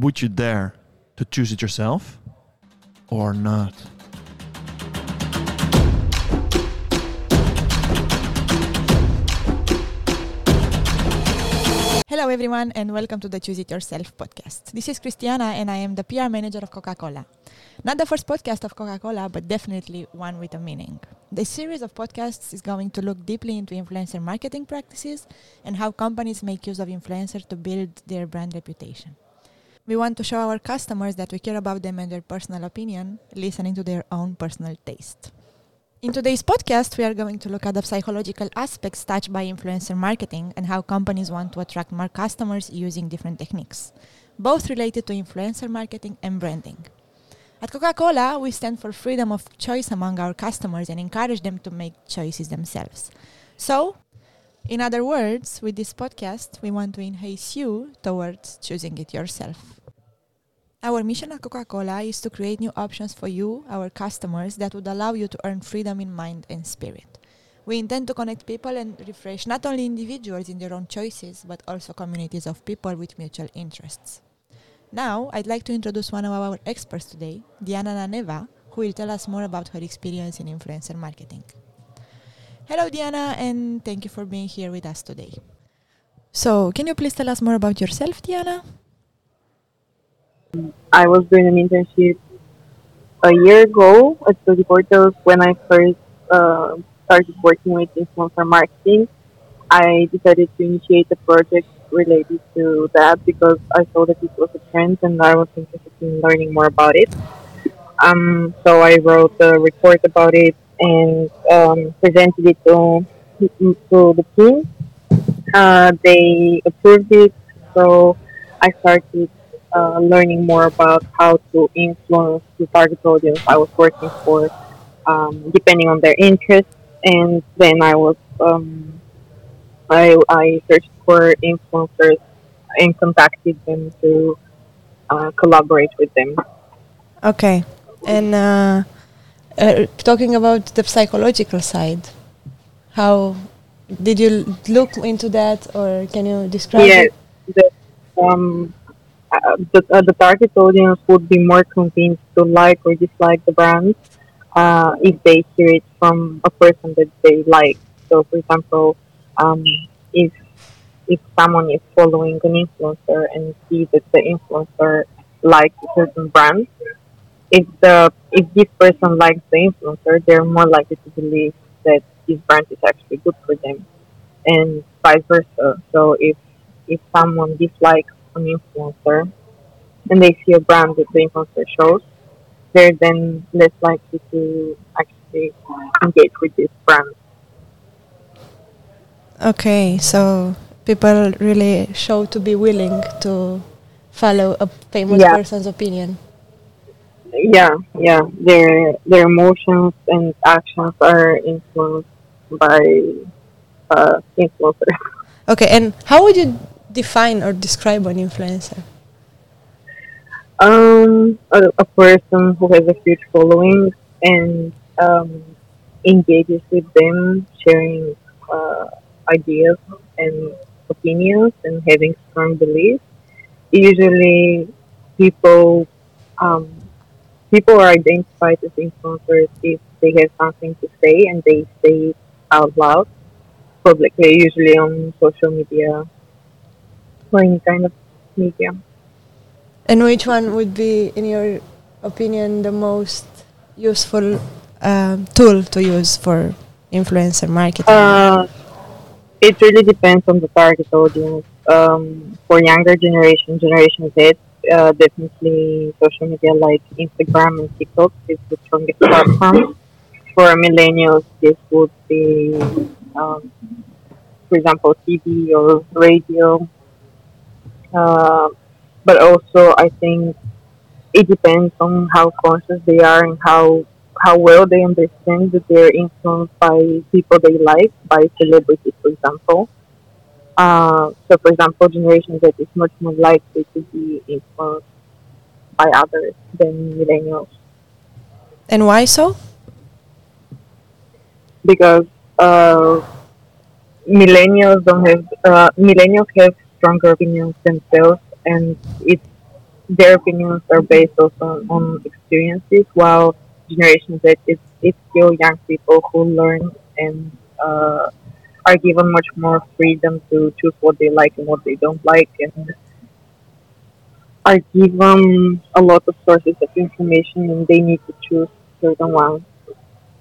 Would you dare to choose it yourself or not? Hello, everyone, and welcome to the Choose It Yourself podcast. This is Christiana, and I am the PR manager of Coca Cola. Not the first podcast of Coca Cola, but definitely one with a meaning. The series of podcasts is going to look deeply into influencer marketing practices and how companies make use of influencers to build their brand reputation. We want to show our customers that we care about them and their personal opinion, listening to their own personal taste. In today's podcast, we are going to look at the psychological aspects touched by influencer marketing and how companies want to attract more customers using different techniques, both related to influencer marketing and branding. At Coca Cola, we stand for freedom of choice among our customers and encourage them to make choices themselves. So, in other words, with this podcast, we want to enhance you towards choosing it yourself. Our mission at Coca Cola is to create new options for you, our customers, that would allow you to earn freedom in mind and spirit. We intend to connect people and refresh not only individuals in their own choices, but also communities of people with mutual interests. Now, I'd like to introduce one of our experts today, Diana Naneva, who will tell us more about her experience in influencer marketing. Hello, Diana, and thank you for being here with us today. So, can you please tell us more about yourself, Diana? I was doing an internship a year ago at Portals when I first uh, started working with influencer marketing. I decided to initiate a project related to that because I saw that it was a trend and I was interested in learning more about it. Um, so I wrote a report about it and um, presented it to, to the team. Uh, they approved it, so I started uh, learning more about how to influence the target audience I was working for, um, depending on their interests. And then I was um, I, I searched for influencers and contacted them to uh, collaborate with them. Okay, and uh, talking about the psychological side, how did you look into that, or can you describe? Yeah, it? the, um, uh, the, uh, the target audience would be more convinced to like or dislike the brand uh, if they hear it from a person that they like. So, for example, um, if if someone is following an influencer and see that the influencer likes a certain brand, if the if this person likes the influencer, they're more likely to believe that this brand is actually good for them, and vice versa. So if if someone dislikes an influencer and they see a brand that the influencer shows, they're then less likely to actually engage with this brand. Okay, so people really show to be willing to follow a famous Yeah. person's opinion. Yeah, yeah. Their their emotions and actions are influenced by uh, influencers. Okay, and how would you define or describe an influencer? Um, a, a person who has a huge following and um, engages with them, sharing uh, ideas and opinions and having strong beliefs. Usually, people um, people are identified as influencers if they have something to say and they say it out loud publicly, usually on social media or any kind of media. And which one would be, in your opinion, the most useful um, tool to use for influencer marketing? Uh, it really depends on the target audience. Um, for younger generation, Generation Z, uh, definitely social media like Instagram and TikTok is the strongest platform. For millennials, this would be, um, for example, TV or radio. Uh, but also, I think it depends on how conscious they are and how how well they understand that they're influenced by people they like, by celebrities, for example. Uh, so, for example, Generation Z is much more likely to be influenced by others than millennials and why so? because uh, millennials don't have uh, millennials have stronger opinions themselves, and it's their opinions are based also on, experiences, while Generation Z is, is still young people who learn and uh, are given much more freedom to choose what they like and what they don't like, and are given a lot of sources of information, and they need to choose certain ones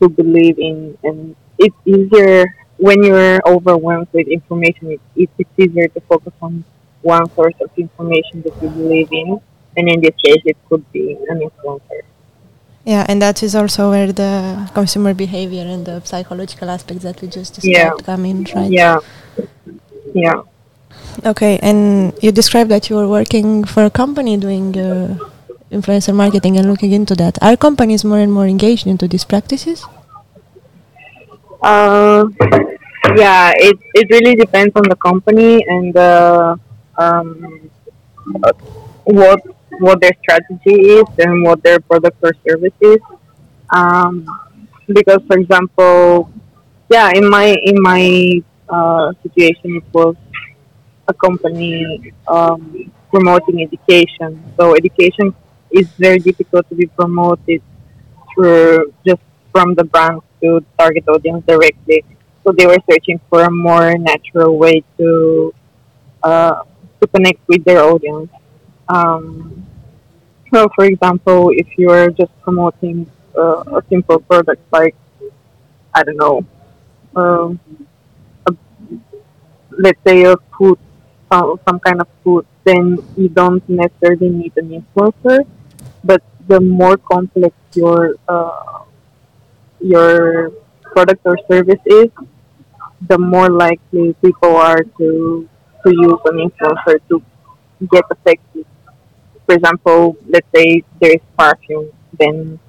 to believe in. And it's easier when you're overwhelmed with information. It, it, it's easier to focus on one source of information that you believe in, and in this case, it could be an influencer. Yeah, and that is also where the consumer behavior and the psychological aspects that we just described Yeah. come in, right? Yeah, yeah. Okay, and you described that you were working for a company doing uh, influencer marketing and looking into that. Are companies more and more engaged into these practices? Uh, yeah, it it really depends on the company and uh, um, what what their strategy is and what their product or service is. Um, because, for example, yeah, in my in my uh, situation, it was a company um, promoting education. So education is very difficult to be promoted through just from the brands to target audience directly. So they were searching for a more natural way to uh, to connect with their audience. Um, so, for example, if you are just promoting uh, a simple product like I don't know, um, a, let's say a food, some, some kind of food, then you don't necessarily need an influencer. But the more complex your uh, your product or service is, the more likely people are to to use an influencer to get effective. For example, let's say there is perfume, then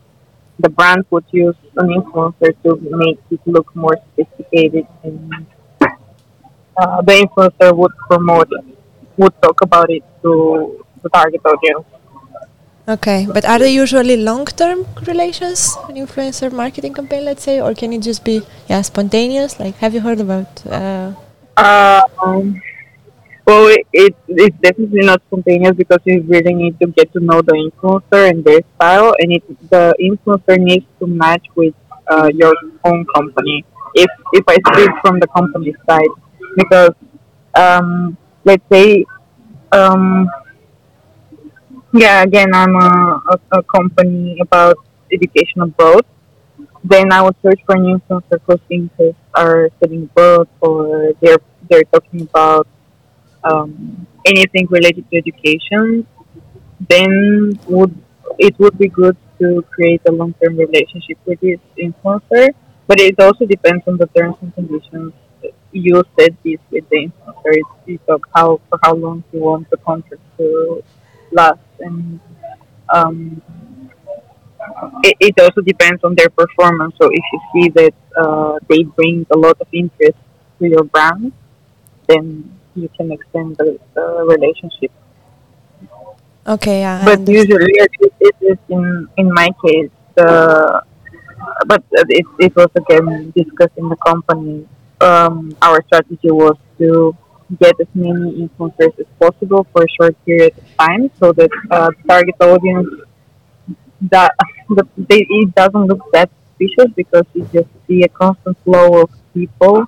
the brand would use an influencer to make it look more sophisticated, and uh, the influencer would promote it, would talk about it to the target audience. Okay, but are they usually long-term relations, an influencer marketing campaign, let's say, or can it just be yeah spontaneous? Like, have you heard about? Uh, Um, well, it, it, it's definitely not spontaneous because you really need to get to know the influencer and their style, and it, the influencer needs to match with uh, your own company. If if I speak from the company side, because um, let's say, um, yeah, again, I'm a, a, a company about education abroad then I would search for influencers whose interests are studying abroad or they're they're talking about um, anything related to education. Then would it would be good to create a long term relationship with this influencer. But it also depends on the terms and conditions. You said this with the influencer. It's of how for how long you want the contract to last and um, it, it also depends on their performance. So if you see that uh, they bring a lot of interest to your brand, then you can extend the, the relationship. okay, yeah. But usually, it, it is in in my case, the but it, it was again discussed in the company. Um, our strategy was to get as many influencers as possible for a short period of time, so that uh, target audience that the, they, it doesn't look that suspicious because you just see a constant flow of people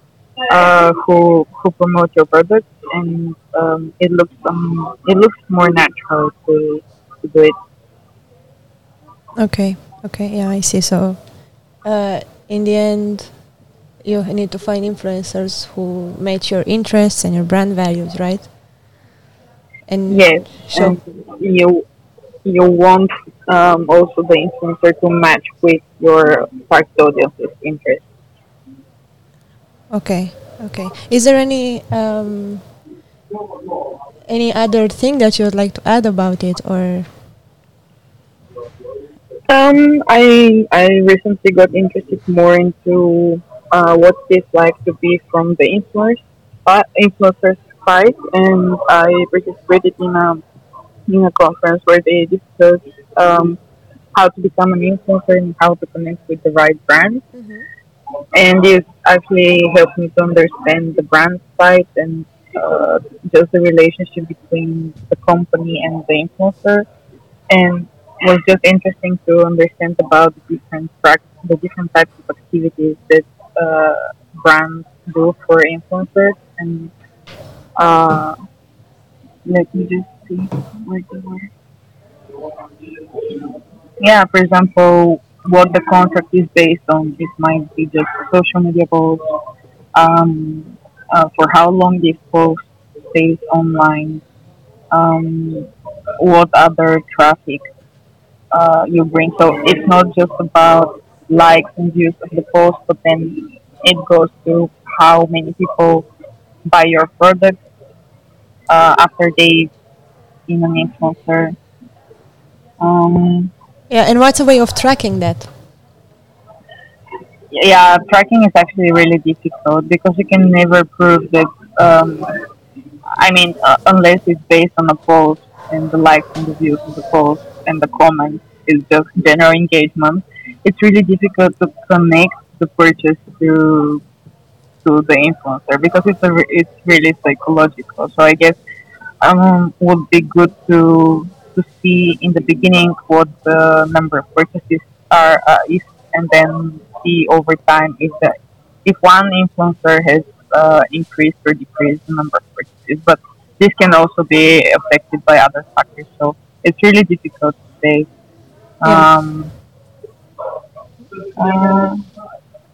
uh, who who promote your product, and um, it looks um, it looks more natural to to do it. Okay, okay, yeah, I see. So, uh, in the end, you need to find influencers who match your interests and your brand values, right? And Yes, and you you want um, also the influencer to match with your target audience's interest. Okay, okay. Is there any um, any other thing that you would like to add about it, or Um, I I recently got interested more into uh, what it's like to be from the influencer influencer side, and I participated in a in a conference where they discussed um, how to become an influencer and how to connect with the right brand. And this actually helped me to understand the brand side and uh, just the relationship between the company and the influencer and was just interesting to understand about the different the different types of activities that uh, brands do for influencers and uh, let me just see where they were. Yeah, for example, what the contract is based on. It might be just social media posts, um, uh, for how long this post stays online, um, what other traffic uh, you bring. So it's not just about likes and views of the post, but then it goes to how many people buy your product uh, after they in an influencer. Um, yeah, and what's a way of tracking that? Yeah, tracking is actually really difficult because you can never prove that. Um, I mean, uh, unless it's based on a post and the likes and the views of the post and the comments is just general engagement. It's really difficult to connect the purchase to to the influencer because it's a, it's really psychological. So I guess um, would be good to to see in the beginning what the number of purchases are uh, is, and then see over time if the if one influencer has uh, increased or decreased the number of purchases. But this can also be affected by other factors. So it's really difficult to say. Um, uh,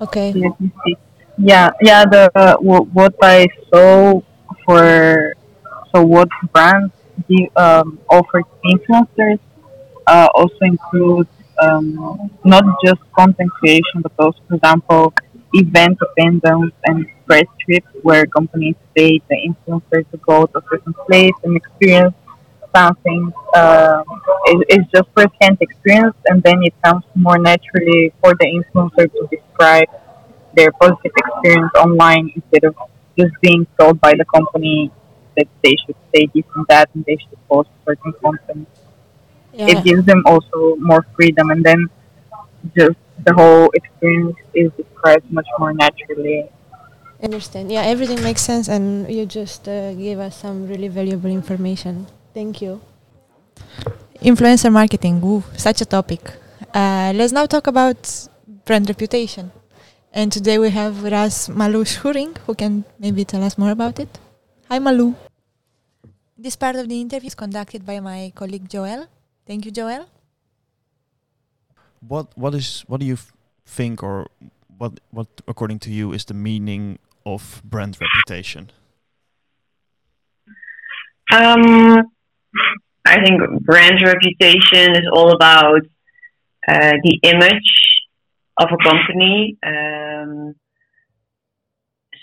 okay. Let me see. Yeah, yeah. The uh, w- what I saw for so what brands give, um, offer influencers uh, also include um, not just content creation, but also, for example, event attendance and press trips where companies pay the influencers to go to a certain place and experience something. Uh, it, it's just first-hand experience, and then it comes more naturally for the influencer to describe their positive experience online instead of just being told by the company that they should say this and that and they should post certain content. Yeah. It gives them also more freedom, and then just the whole experience is described much more naturally. understand. Yeah, everything makes sense, and you just uh, gave us some really valuable information. Thank you. Influencer marketing, ooh, such a topic. Uh, let's now talk about brand reputation. And today we have with us Malou Schurink, who can maybe tell us more about it. Hi, Malou. This part of the interview is conducted by my colleague Joel. Thank you, Joel. What what is what do you f- think, or what what according to you is the meaning of brand reputation? Um, I think brand reputation is all about uh, the image of a company. Um,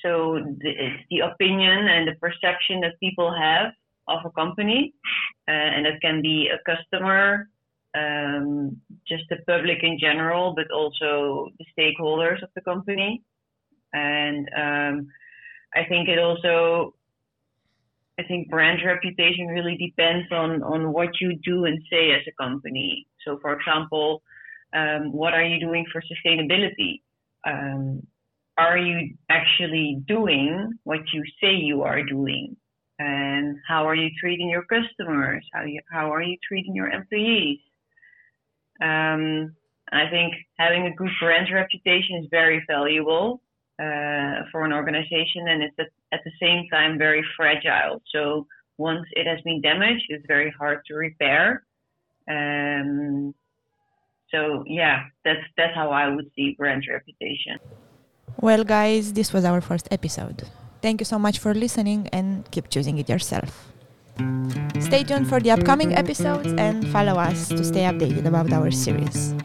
so the, it's the opinion and the perception that people have of a company, uh, and that can be a customer, um, just the public in general, but also the stakeholders of the company. And um, I think it also, I think brand reputation really depends on on what you do and say as a company. So, for example, um, what are you doing for sustainability? Um, are you actually doing what you say you are doing? And how are you treating your customers? How you, how are you treating your employees? Um, I think having a good brand reputation is very valuable uh, for an organization, and it's at, at the same time very fragile. So once it has been damaged, it's very hard to repair. Um, so yeah, that's that's how I would see brand reputation. Well, guys, this was our first episode. Thank you so much for listening and keep choosing it yourself. Stay tuned for the upcoming episodes and follow us to stay updated about our series.